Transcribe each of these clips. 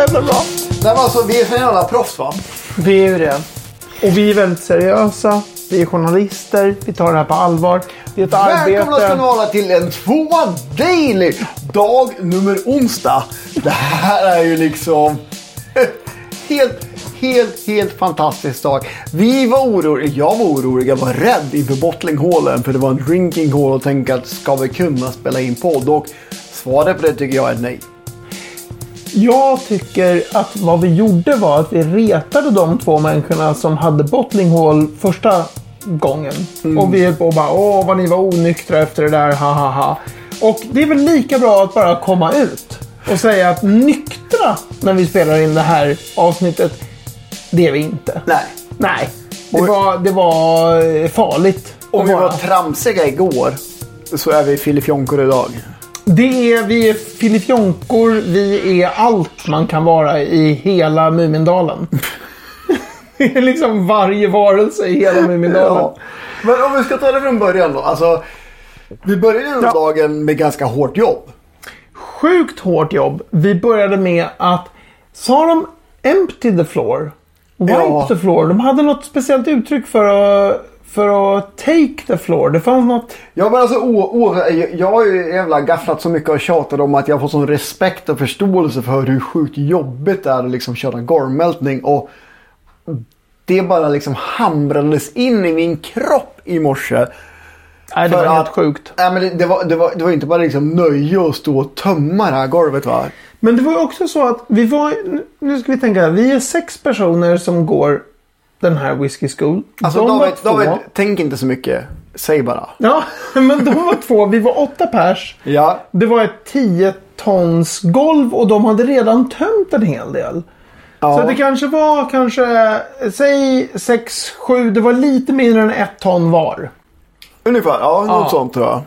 jävla bra. Nej, men alltså, vi är så jävla proffs va? Vi är ju det. Och vi är väldigt seriösa. Vi är journalister. Vi tar det här på allvar. Det är ett Välkomna ska ni arbete. vara till en tvåa daily. Dag nummer onsdag. Det här är ju liksom helt, helt, helt fantastisk dag. Vi var oroliga, jag var orolig, jag var rädd inför bottlinghallen för det var en drinking hall och tänkte att ska vi kunna spela in podd? Och svaret på det tycker jag är nej. Jag tycker att vad vi gjorde var att vi retade de två människorna som hade bottling hall första gången. Och vi höll på och bara åh vad ni var onyktra efter det där, ha ha ha. Och det är väl lika bra att bara komma ut och säga att nyktra när vi spelar in det här avsnittet, det är vi inte. Nej. Nej, det var, det var eh, farligt. Om vi var tramsiga igår så är vi filifjonkor idag. Det är, vi är filifjonkor, vi är allt man kan vara i hela Mumindalen. det är liksom varje varelse i hela Mumindalen. Ja. Men om vi ska ta det från början då. Alltså, vi började ju Ja. dagen med ganska hårt jobb. Sjukt hårt jobb. Vi började med att, sa de empty the floor? Wipe Ja. the floor? De hade något speciellt uttryck för att, för att take the floor. Det fanns något... Ja men alltså o, o, jag- har ju jävla gafflat så mycket och tjatat om att jag får sån respekt och förståelse för hur sjukt jobbigt det är att liksom köra gormältning. Och det bara liksom hamrades in i min kropp i morse. Nej, det För var helt att- sjukt. Nej, men det, det, var, det, var, det var inte bara liksom nöje att stå och tömma det här golvet va. Men det var också så att vi var... Nu ska vi tänka. Vi är sex personer som går den här Whiskey School. Alltså De David. David, tänk inte så mycket. Säg bara. Ja, men de var två. Vi var åtta pers. Ja. Det var ett 10 tons golv och de hade redan tömt en hel del. ja. Så det kanske var kanske, säg 6, 7, det var lite mindre än ett ton var. Ungefär, ja, något Ja. sånt tror jag.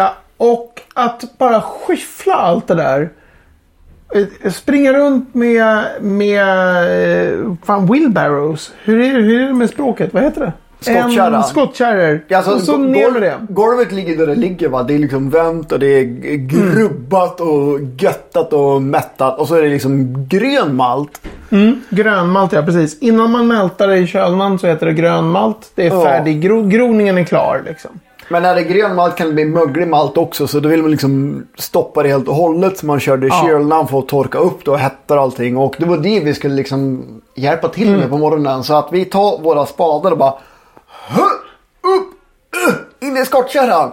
Eh, och att bara skyffla allt det där. Eh, Springa runt med, med eh, fan, wheelbarrows. Hur är, det, hur är det med språket? Vad heter det? Skottkärra. Skottkärror. Ja, alltså, och så ner med det. Golvet ligger där det ligger va. Det är liksom vänt och det är g- grubbat och göttat och mättat. Och så är det liksom grön malt. Grönmalt, ja precis. Innan man mältar det i kölnan så heter det grönmalt. Det är Ja. färdig. Gro, groningen är klar liksom. Men när det är grön malt kan det bli möglig malt också. Så då vill man liksom stoppa det helt och hållet. Så man körde i Ja. kylnan för att torka upp det och hettar allting. Och det var det vi skulle liksom hjälpa till Mm. med på morgonen. Så att vi tar våra spadar och bara upp, in i skottkärran.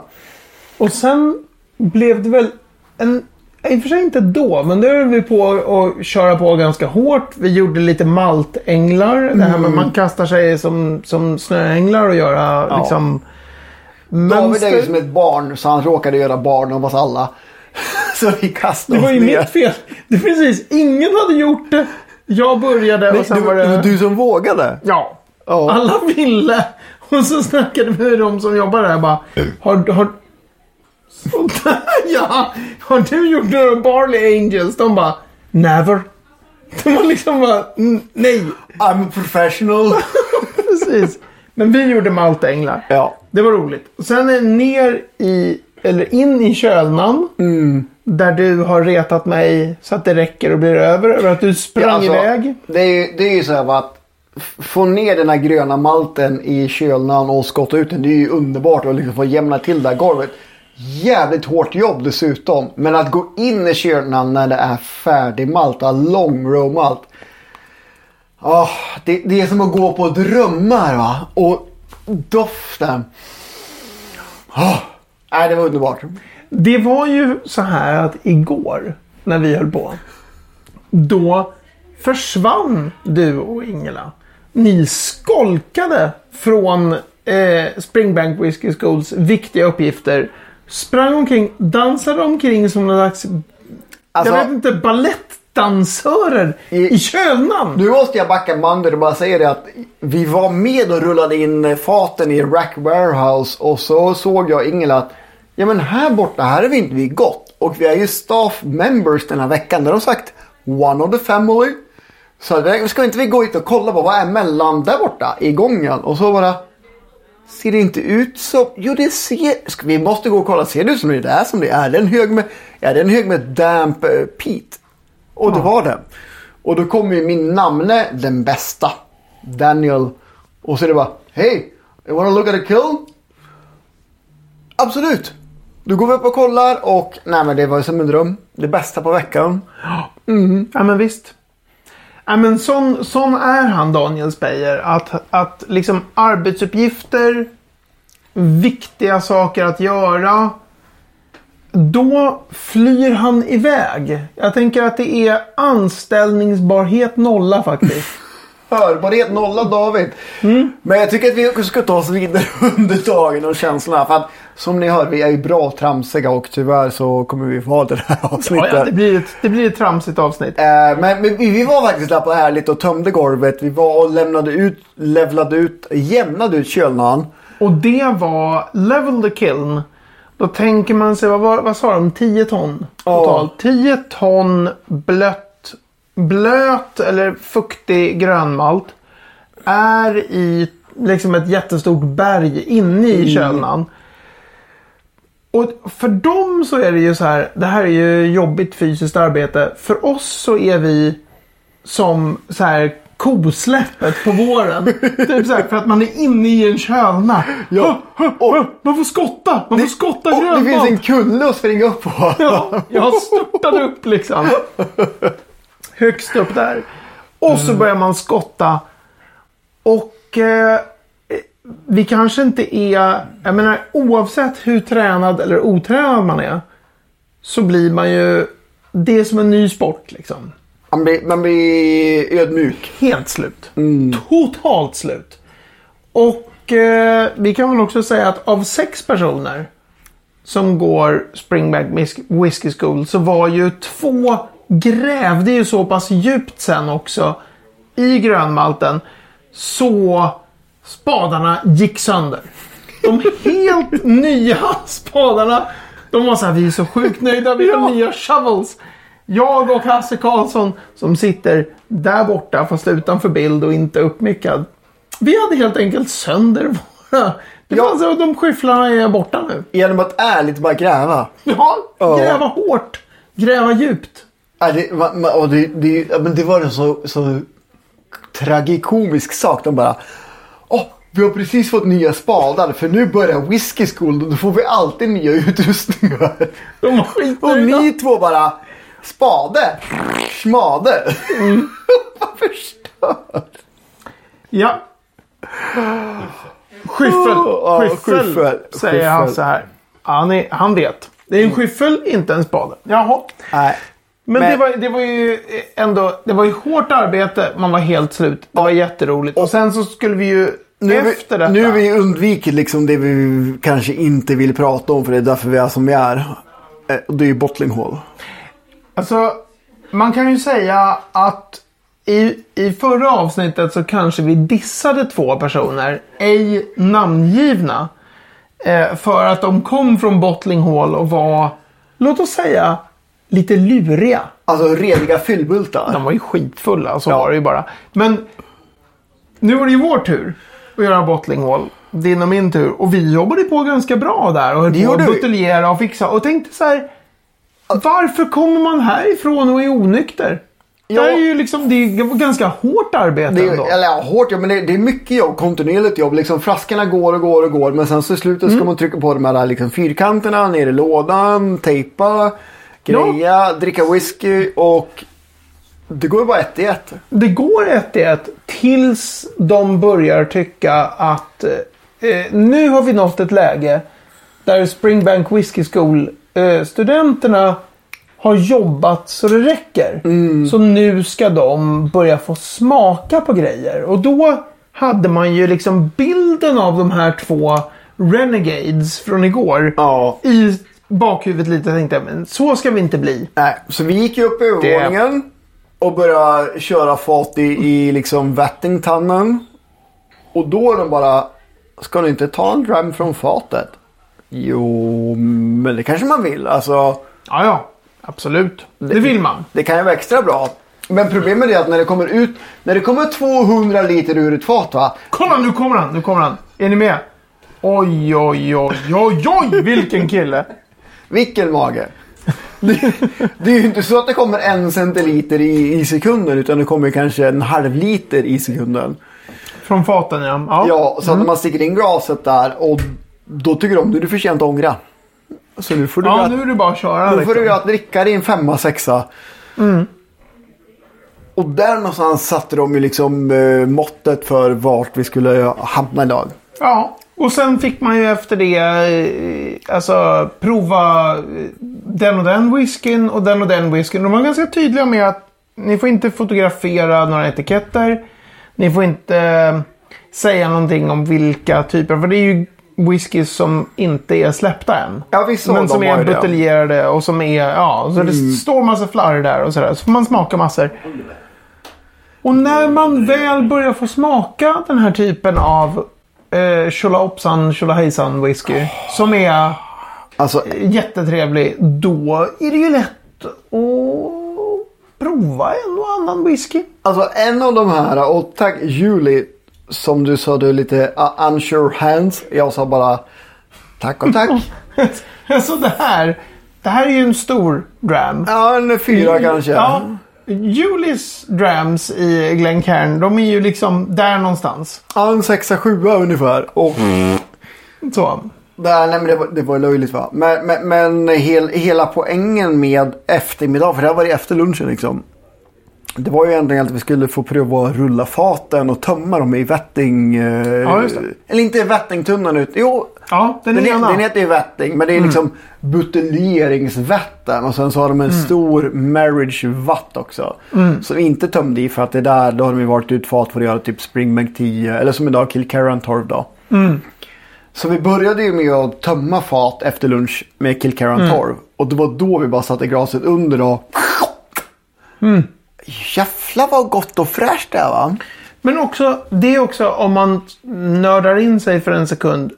Och sen blev det väl en... I och för sig inte då, men då höll vi på att köra på ganska hårt. Vi gjorde lite maltänglar. Det här med man kastar sig som, som snöänglar och göra liksom... David är ju mönster. som ett barn så han råkade göra barn av oss alla. så vi kastade Det var oss ju ner. mitt fel. Det är precis, ingen hade gjort det. Jag började Nej, och sen du, var det du som vågade. Ja. Ja. Alla ville. Och så snackade vi med de som jobbar där bara. Har, har... Sådär ja. Har du gjort några Barley Angels? De bara. Never. De var liksom bara. "Mm, Nej. I'm a professional. Precis. Men vi gjorde maltänglar. ja. Det var roligt. Och sen är ner i, eller in i kölnan. Där du har retat mig så att det räcker och blir över. Över att du sprang Ja, alltså, iväg. Det är ju, det är ju så här att få ner den här gröna malten i kölnan och skotta ut den. Det är ju underbart att liksom få jämna till det här golvet. Jävligt hårt jobb dessutom. Men att gå in i kölnan när det är färdig malt, long row malt. Ah, det, det är som att gå på drömmar va. Och doften. Ah, nej, det var underbart. Det var ju så här att igår när vi höll på. Då försvann du och Ingela. Ni skolkade från eh, Springbank Whiskey Schools viktiga uppgifter. Sprang omkring, dansade omkring som någon slags, Alltså- jag vet inte, balettdansörer i, I- kölnan. Nu måste jag backa bandet och bara säga det att vi var med och rullade in faten i Rack Warehouse och så såg jag Ingela att ja men här borta, här är vi inte vi gått. Och vi är ju staff members den här veckan. Där har de sagt one of the family. Så ska inte vi gå hit och kolla på vad är mellan där borta i gången? Och så bara Ser det inte ut som... Jo, det ser... Vi måste gå och kolla. Ser det ut som det är som det är? Är det en hög med, är det en hög med damp uh, peat? Och det var det. Och då kommer ju min namne, den bästa, Daniel. Och så är det bara, hej, you wanna look at a kill? Absolut. Då går vi upp och kollar och nej men det var ju som en dröm. Det bästa på veckan. Ja men visst. Ja, men sån, sån är han Daniel Speyer. Att, att liksom arbetsuppgifter, viktiga saker att göra. Då flyr han iväg. Jag tänker att det är anställningsbarhet nolla faktiskt. Hörbarhet nolla David. Men jag tycker att vi ska ta oss vidare under dagen och känslorna. För att som ni hör, vi är ju bra tramsiga och tyvärr så kommer vi få ha det här ja, avsnittet. ja, det, blir ett, det blir ett tramsigt avsnitt. Eh, men, men vi vi var faktiskt där på ärligt och tömde golvet. Vi var och lämnade ut, levlade ut, jämnade ut kölnan. Och det var Level the Kiln. Då tänker man sig, vad, var, vad sa de, 10 ton totalt? 10 ton blött, blöt eller fuktig grönmalt. Är i liksom ett jättestort berg inne i kölnan. Och för dem så är det ju så här, det här är ju jobbigt fysiskt arbete. För oss så är vi som så här kosläppet på våren. typ så här, för att man är inne i en kölna. Ja. Och, man får skotta! Man får skotta Och det finns en kulle att springa upp på. Ja, jag störtade upp liksom. Högst upp där. Och så börjar man skotta. Och eh, vi kanske inte är... Jag menar oavsett hur tränad eller otränad man är. Så blir man ju... Det är som en ny sport liksom. Man blir, man blir ödmjuk. Helt slut. Totalt slut. Och eh, vi kan väl också säga att av sex personer som går Springback Whis- Whiskey School så var ju två grävde ju så pass djupt sen också i grönmalten så spadarna gick sönder. De helt nya spadarna. De var så här, vi är så sjukt nöjda, vi har nya shovels. Jag och Hasse Karlsson som sitter där borta fast utanför bild och inte uppmickad. Vi hade helt enkelt sönder våra... Det Ja. fanns, de skyfflarna är borta nu. Genom att ärligt bara gräva. Ja, gräva hårt. Gräva djupt. Ja, det, man, man, och det, det, men det var en så, så tragikomisk sak. De bara, åh, vi har precis fått nya spadar för nu börjar whisky school och då får vi alltid nya utrustningar. De var Och ni två bara, spade, schmade. Vad förstört. Ja. Skyffel. Ja, Skyffel, skyffel, säger han skyffel. så här. Han, är, han vet. Det är en skyffel, inte en spade. Jaha. Nej. Men, Men- Det, var, det var ju ändå det var ju hårt arbete. Man var helt slut. Det var jätteroligt. Och sen så skulle vi ju Nu, efter vi, detta. nu har vi undvikit liksom det vi kanske inte vill prata om för det är därför vi är som vi är. Eh, Och det är ju bottling hall. Alltså, man kan ju säga att i, i förra avsnittet så kanske vi dissade två personer, ej namngivna. Eh, för att de kom från Bottling Hall och var, låt oss säga, lite luriga. Alltså rediga fyllbultar. De var ju skitfulla, så Ja. var det ju bara. Men nu var det ju vår tur att göra Bottling Hall. Din och min tur. Och vi jobbade på ganska bra där och höll Det på att buteljera och fixa. Och tänkte så här. Varför kommer man härifrån och är onykter? Ja. Det är ju liksom, det är ganska hårt arbete Det ändå. är, eller ja, hårt jobb, men det, det är mycket jobb. Kontinuerligt jobb. Liksom, fraskorna går och går och går. Men sen så i slutet Mm. ska man trycka på de här liksom, fyrkanterna ner i lådan. Tejpa. Greja. Dricka whisky. Och det går ju bara ett i ett. Det går ett i ett tills de börjar tycka att eh, nu har vi nått ett läge där Springbank Whiskey School eh, studenterna har jobbat så det räcker. Så nu ska de börja få smaka på grejer. Och då hade man ju liksom bilden av de här två Renegades från igår Ja. i bakhuvudet lite. Jag tänkte, men så ska vi inte bli. Nej, så vi gick ju upp i övervåningen. Och började köra fat i, i liksom Vättingtannen. Och då är de bara. Ska du inte ta en dram från fatet? Jo, men det kanske man vill. Alltså. Ja, ja. Absolut. Det vill man. Det kan ju vara extra bra. Men problemet är att när det kommer ut, när det kommer 200 liter ur ett fat va. Kolla nu kommer han, nu kommer han. Är ni med? Oj, oj, oj, oj, oj, vilken kille. Vilken mage. Det, det är ju inte så att det kommer en centiliter i, i sekunden utan det kommer kanske en halv liter i sekunden. Från faten ja. Ja, Ja, så att när man sticker in glaset där och då tycker de nu är det för sent att ångra. Så nu får du, ja ja, nu är det bara att köra. får liksom. du att dricka din femma, sexa. Och där någonstans satte de ju liksom eh, måttet för vart vi skulle hamna idag. Ja, och sen fick man ju efter det eh, alltså prova eh, den och den whiskyn och den och den whiskyn. De var ganska tydliga med att ni får inte fotografera några etiketter. Ni får inte eh, säga någonting om vilka typer. För det är ju whisky som inte är släppta än. Ja, vissa av Men som är det. buteljerade och som är, ja, så det står massa flarr där och sådär. Så får man smaka massor. Och när man väl börjar få smaka den här typen av eh, Tjolahopsan Tjolahejsan whisky. Som är Alltså, jättetrevlig. Då är det ju lätt att prova en och annan whisky. alltså en av de här, och tack Julie, som du sa du är lite uh, unsure hands. Jag sa bara tack och tack. alltså det här. Det här är ju en stor dram. ja, en fyra kanske. Ja. Julies drams i Glencairn, de är ju liksom där någonstans. Ja, en sexa, sjua ungefär. Och Så. där, nej, men det, var, det var löjligt va. Men, men, men hel, hela poängen med eftermiddag, för det här var ju efter lunchen liksom. Det var ju egentligen att vi skulle få prova att rulla faten och tömma dem i vätting. Eh, Ja. Eller inte i vättingtunnan ut. Jo, Ja, den, den, är, den heter ju vätting. Men det är liksom buteljeringsvätten. Och sen så har de en stor marriage vatt också. Som vi inte tömde i för att det där, då har de ju varit ut fat för att göra typ Springbank 10. Eller som idag 12 då. Så vi började ju med att tömma fat efter lunch med Kilkerran 12. Och det var då vi bara satte glaset under och... Jävlar vad gott och fräscht det är va? Men också, det är också om man nördar in sig för en sekund.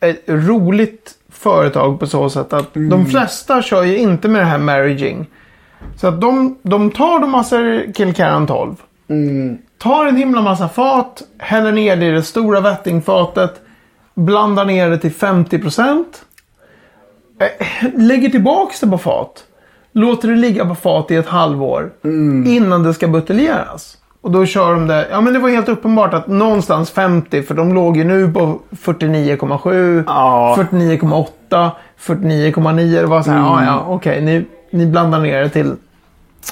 Ett roligt företag på så sätt att de flesta kör ju inte med det här marriaging. Så att de, de tar de massor Kilcaran 12. Tar en himla massa fat, häller ner det i det stora vättingfatet. Blandar ner det till 50%. Eh, Lägger tillbaks det på fat. Låter det ligga på fat i ett halvår. Innan det ska buteljeras. Och då kör de det. Ja men det var helt uppenbart att någonstans 50. För de låg ju nu på 49,7. Ja. 49,8. 49,9. Det var så här. Ja ja okej. ni, ni blandar ner det till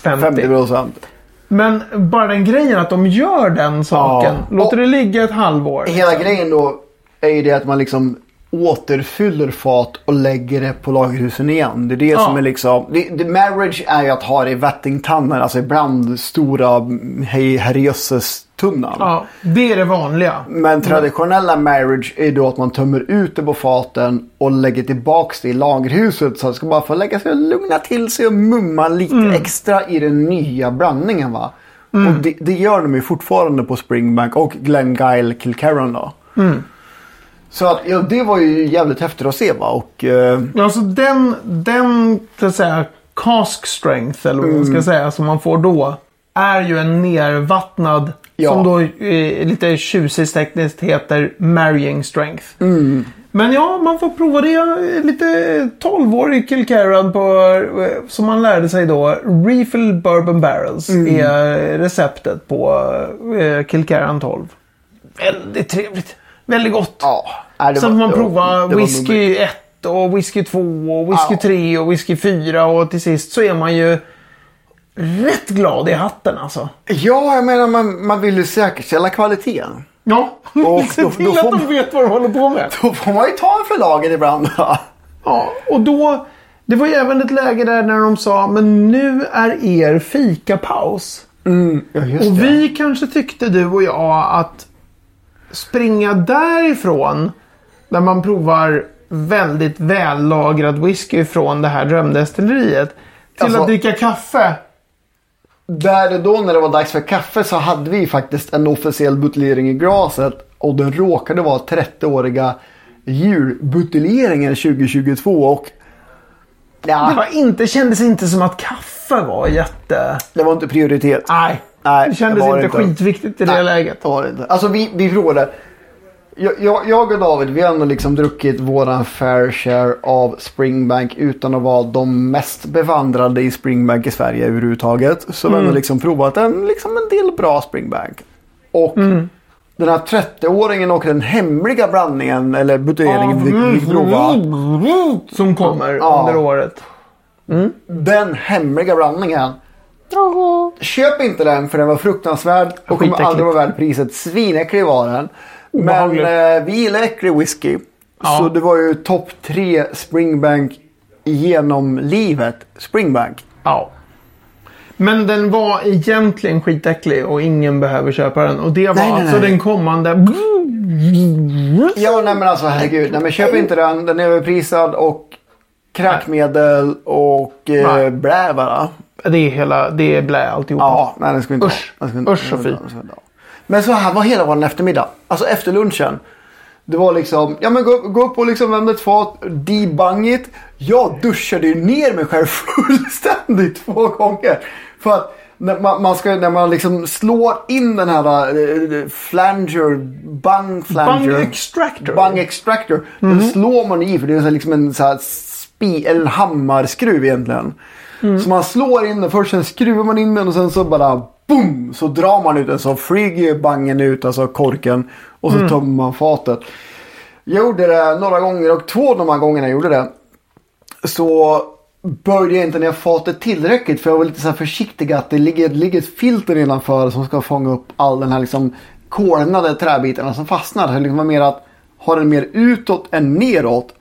50. 50 procent. Men bara den grejen att de gör den saken. Ja. Låter det ligga ett halvår. Hela grejen då är ju det att man liksom återfyller fat och lägger det på lagerhusen igen. Det är det Ja. som är liksom... Det, det marriage är ju att ha det i vättingtannar. Alltså ibland stora mm, hej herrejösses tunnan. Ja, det är det vanliga. Men traditionella marriage är då att man tömmer ut det på faten och lägger tillbaks det i lagerhuset. Så det ska bara få lägga sig och lugna till sig och mumma lite Mm. extra i den nya blandningen va. Och det, det gör de ju fortfarande på Springbank och Glengyle Kilkerran då. Mm. Så att, ja, det var ju jävligt häftigt att se va. Och, eh, Alltså den, den så att säga, cask strength eller vad man ska säga som man får då. Är ju en nervattnad. Ja. Som då eh, lite tjusigt tekniskt heter marrying strength. Men ja, man får prova det. Lite 12-årig Kilkerran på, eh, som man lärde sig då. Refill Bourbon Barrels är receptet på eh, Kilkerran 12. Väldigt trevligt. Väldigt gott. ja, Sen får man prova det var whisky 1 och whisky 2 och whisky Ja. 3 och whisky 4 och till sist så är man ju rätt glad i hatten alltså. Ja, jag menar man, man vill ju säkerställa kvaliteten. Ja, Och se till då att de vet vad de håller på med. Då får man ju ta en för lagen ibland. Ja, och då... Det var ju även ett läge där när de sa men nu är er fikapaus. ja, just Och vi kanske tyckte du och jag att springa därifrån när man provar väldigt vällagrad whisky från det här drömdestilleriet till Alltså- att dricka kaffe. Där och då när det var dags för kaffe så hade vi faktiskt en officiell buteljering i glaset. Och den råkade vara 30-åriga julbuteljeringen 2022. Och Det ja, var inte, kändes inte som att kaffe var jätte... det var inte prioritet. Nej, Nej, det kändes det inte det inte. skitviktigt i det Nej, läget. Det var det inte. Alltså vi, vi provade. Jag, jag, och David, vi har ändå liksom druckit våran fair share av Springbank utan att vara de mest bevandrade i Springbank i Sverige överhuvudtaget. Så vi har ändå liksom provat en, liksom en del bra Springbank. Och den här 30-åringen och den hemliga blandningen eller buteljeringen vi fick prova. Som kommer Ja. under året. Den hemliga blandningen. Köp inte den för den var fruktansvärd och kommer aldrig vara värd priset. Svinäcklig var den. Men eh, vi gillar äcklig whisky. Ja. Så det var ju topp tre Springbank genom livet. Springbank. Ja. Men den var egentligen skitäcklig och ingen behöver köpa den. Och det var Nej, nej, alltså nej. den kommande... Ja, nej men alltså herregud. Nej men köp inte den. Den är överprisad och kräkmedel och eh, blä bara. Det är hela... Det är blä alltihopa. Ja, nej den ska vi inte Usch. ha. Usch, Sofie. den Men så här var hela vår eftermiddag. Alltså efter lunchen. Det var liksom, ja men gå, gå upp och liksom vända ett fat, debangigt. Jag duschade ju ner mig själv fullständigt två gånger. För att när man, man ska, när man liksom slår in den här uh, flanger, bang flanger. Bang extractor. Bang extractor. Den slår man i för det är liksom en så här spi, eller en hammarskruv egentligen. Så man slår in den först, sen skruvar man in den och sen så bara boom! Så drar man ut den så flyger bangen ut, alltså korken. Och så tömmer man fatet. Jag gjorde det några gånger och två av de här gångerna jag gjorde det. Så började jag inte ner fatet tillräckligt för jag var lite så här försiktig att det ligger, ligger ett filter nedanför som ska fånga upp all den här liksom kolnade träbitarna som fastnar. Så det liksom var mer att ha den mer utåt än neråt.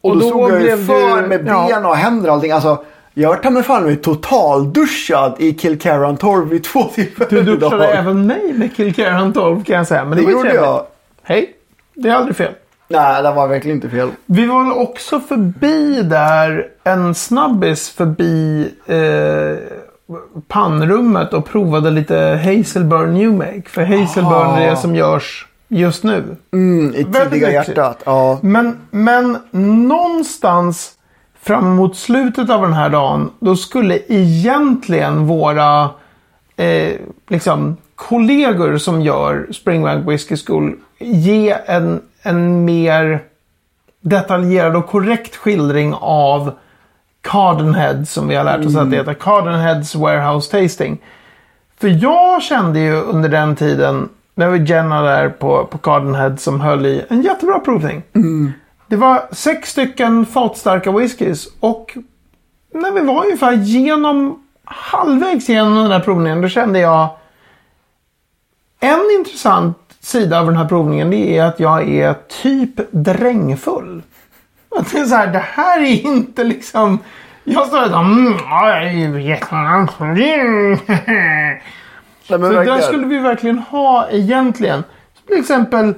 Och, Och då, då stod jag ju för med ben och händer och allting. Alltså, jag har ta fan totalduschad i Kilcaran Torv vid två tillfällen Du duschade även mig med Kilcaran 12 kan jag säga. Men det, Det gjorde trevligt. jag. Hej. Det är aldrig fel. Nej, det var verkligen inte fel. Vi var väl också förbi där en snabbis förbi eh, pannrummet och provade lite Hazelburn New Make. För Hazelburn är det som görs just nu. Mm, I tidiga hjärtat. Ja. Men, men någonstans fram emot slutet av den här dagen då skulle egentligen våra eh, liksom, kollegor som gör Springbank Whiskey School ge en, en mer detaljerad och korrekt skildring av Cardenhead som vi har lärt oss att det heter. Cardenheads Warehouse Tasting. För jag kände ju under den tiden, när vi Jenna där på, på Cardenhead som höll i en jättebra provning. Det var sex stycken fatstarka whiskys och när vi var ungefär genom halvvägs genom den här provningen då kände jag en intressant sida av den här provningen det är att jag är typ drängfull. Att det är så här, det här är inte liksom... Jag står där mm, ja, jag är jätte- Så där skulle vi verkligen ha egentligen. Till exempel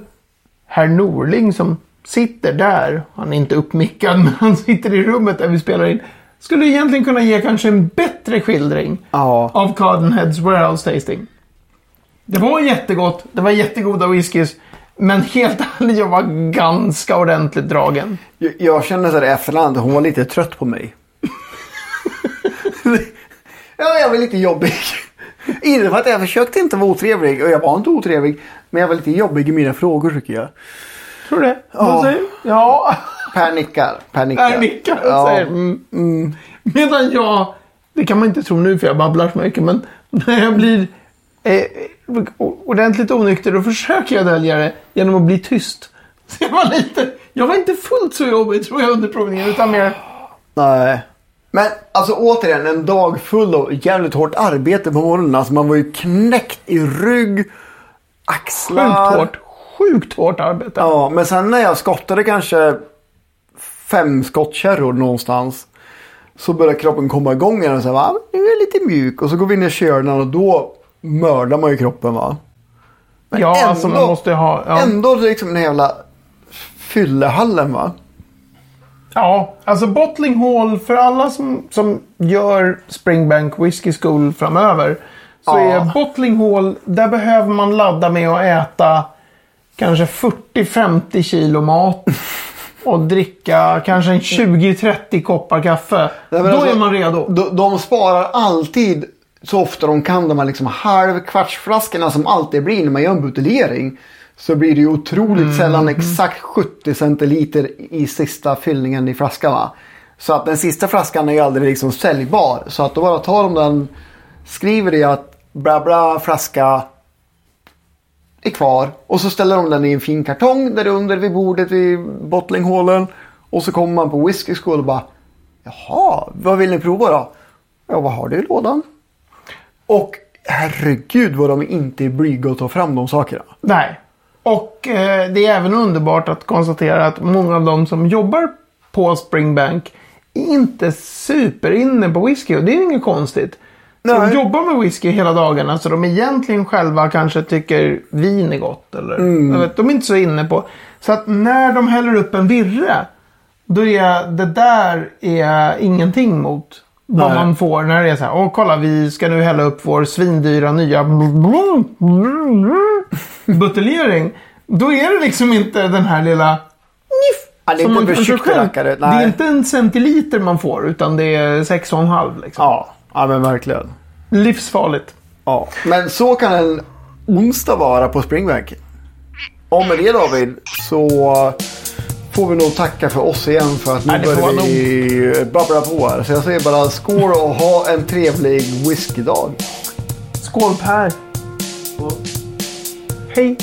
herr Norling som sitter där. Han är inte uppmickad men han sitter i rummet där vi spelar in. Skulle egentligen kunna ge kanske en bättre skildring Ja. av Cardenheads Warehouse Tasting. Det var jättegott. Det var jättegoda whiskys. Men helt ärligt, jag var ganska ordentligt dragen. Jag, jag kände så här i efterhand, hon var lite trött på mig. ja, jag var lite jobbig. Inte för att jag försökte inte vara otrevlig och jag var inte otrevlig. Men jag var lite jobbig i mina frågor tycker jag. Tror du det? Ja. Vad säger du? Ja. Per nickar. Per nickar. Per nickar Ja. säger mm. Medan jag, det kan man inte tro nu för jag babblar så mycket, men när jag blir eh, ordentligt onykter då försöker jag dölja det genom att bli tyst. Så jag var lite, jag var inte fullt så jobbig tror jag under provningen utan mer, Nej. Men alltså återigen en dag full av jävligt hårt arbete på morgonen. Alltså man var ju knäckt i rygg, axlar. sjukt hårt, sjukt hårt arbete. Ja, men sen när jag skottade kanske fem skottkärror någonstans. Så började kroppen komma igång igen och säga va, nu är jag lite mjuk. Och så går vi in i körnan och då mördar man ju kroppen va. Men ja ändå, alltså man måste ha, ja. ändå liksom den jävla fyllehallen va. Ja, alltså Bottling Hall för alla som, som gör Springbank Whiskey School framöver. Så Ja. är Bottling Hall, där behöver man ladda med att äta kanske 40-50 kilo mat. Och dricka kanske en 20-30 koppar kaffe. Nej, Då alltså, är man redo. De, de sparar alltid så ofta de kan de här liksom halv kvartsflaskorna som alltid blir när man gör en buteljering. Så blir det ju otroligt sällan exakt 70 centiliter i sista fyllningen i flaskan. Va? Så att den sista flaskan är ju aldrig liksom säljbar. Så att då bara tar de den, skriver det att bla bla flaska är kvar. Och så ställer de den i en fin kartong där under vid bordet vid bottlinghålen. Och så kommer man på whisky school och bara Jaha, vad vill ni prova då? Ja, vad har du i lådan? Och herregud vad de inte är blyga att ta fram de sakerna. Nej. Och eh, det är även underbart att konstatera att många av de som jobbar på Springbank är inte superinne på whisky. Och det är ju inget konstigt. Nej. De jobbar med whisky hela dagarna så de egentligen själva kanske tycker vin är gott. Eller, Mm. vet, de är inte så inne på. Så att när de häller upp en virre. Då är det där är ingenting mot vad Nej. man får när det är så här. Åh kolla vi ska nu hälla upp vår svindyra nya buteljering. Då är det liksom inte den här lilla niff. Ja, det är inte man Det är inte en centiliter man får utan det är 6,5 liksom. Ja, ja men verkligen. Livsfarligt. Ja. Men så kan en onsdag vara på Springbank. Och med det David så får vi nog tacka för oss igen för att nu Nej, börjar vi babbla på här. Så jag säger bara skål och ha en trevlig whiskydag. Skål Per. Hej.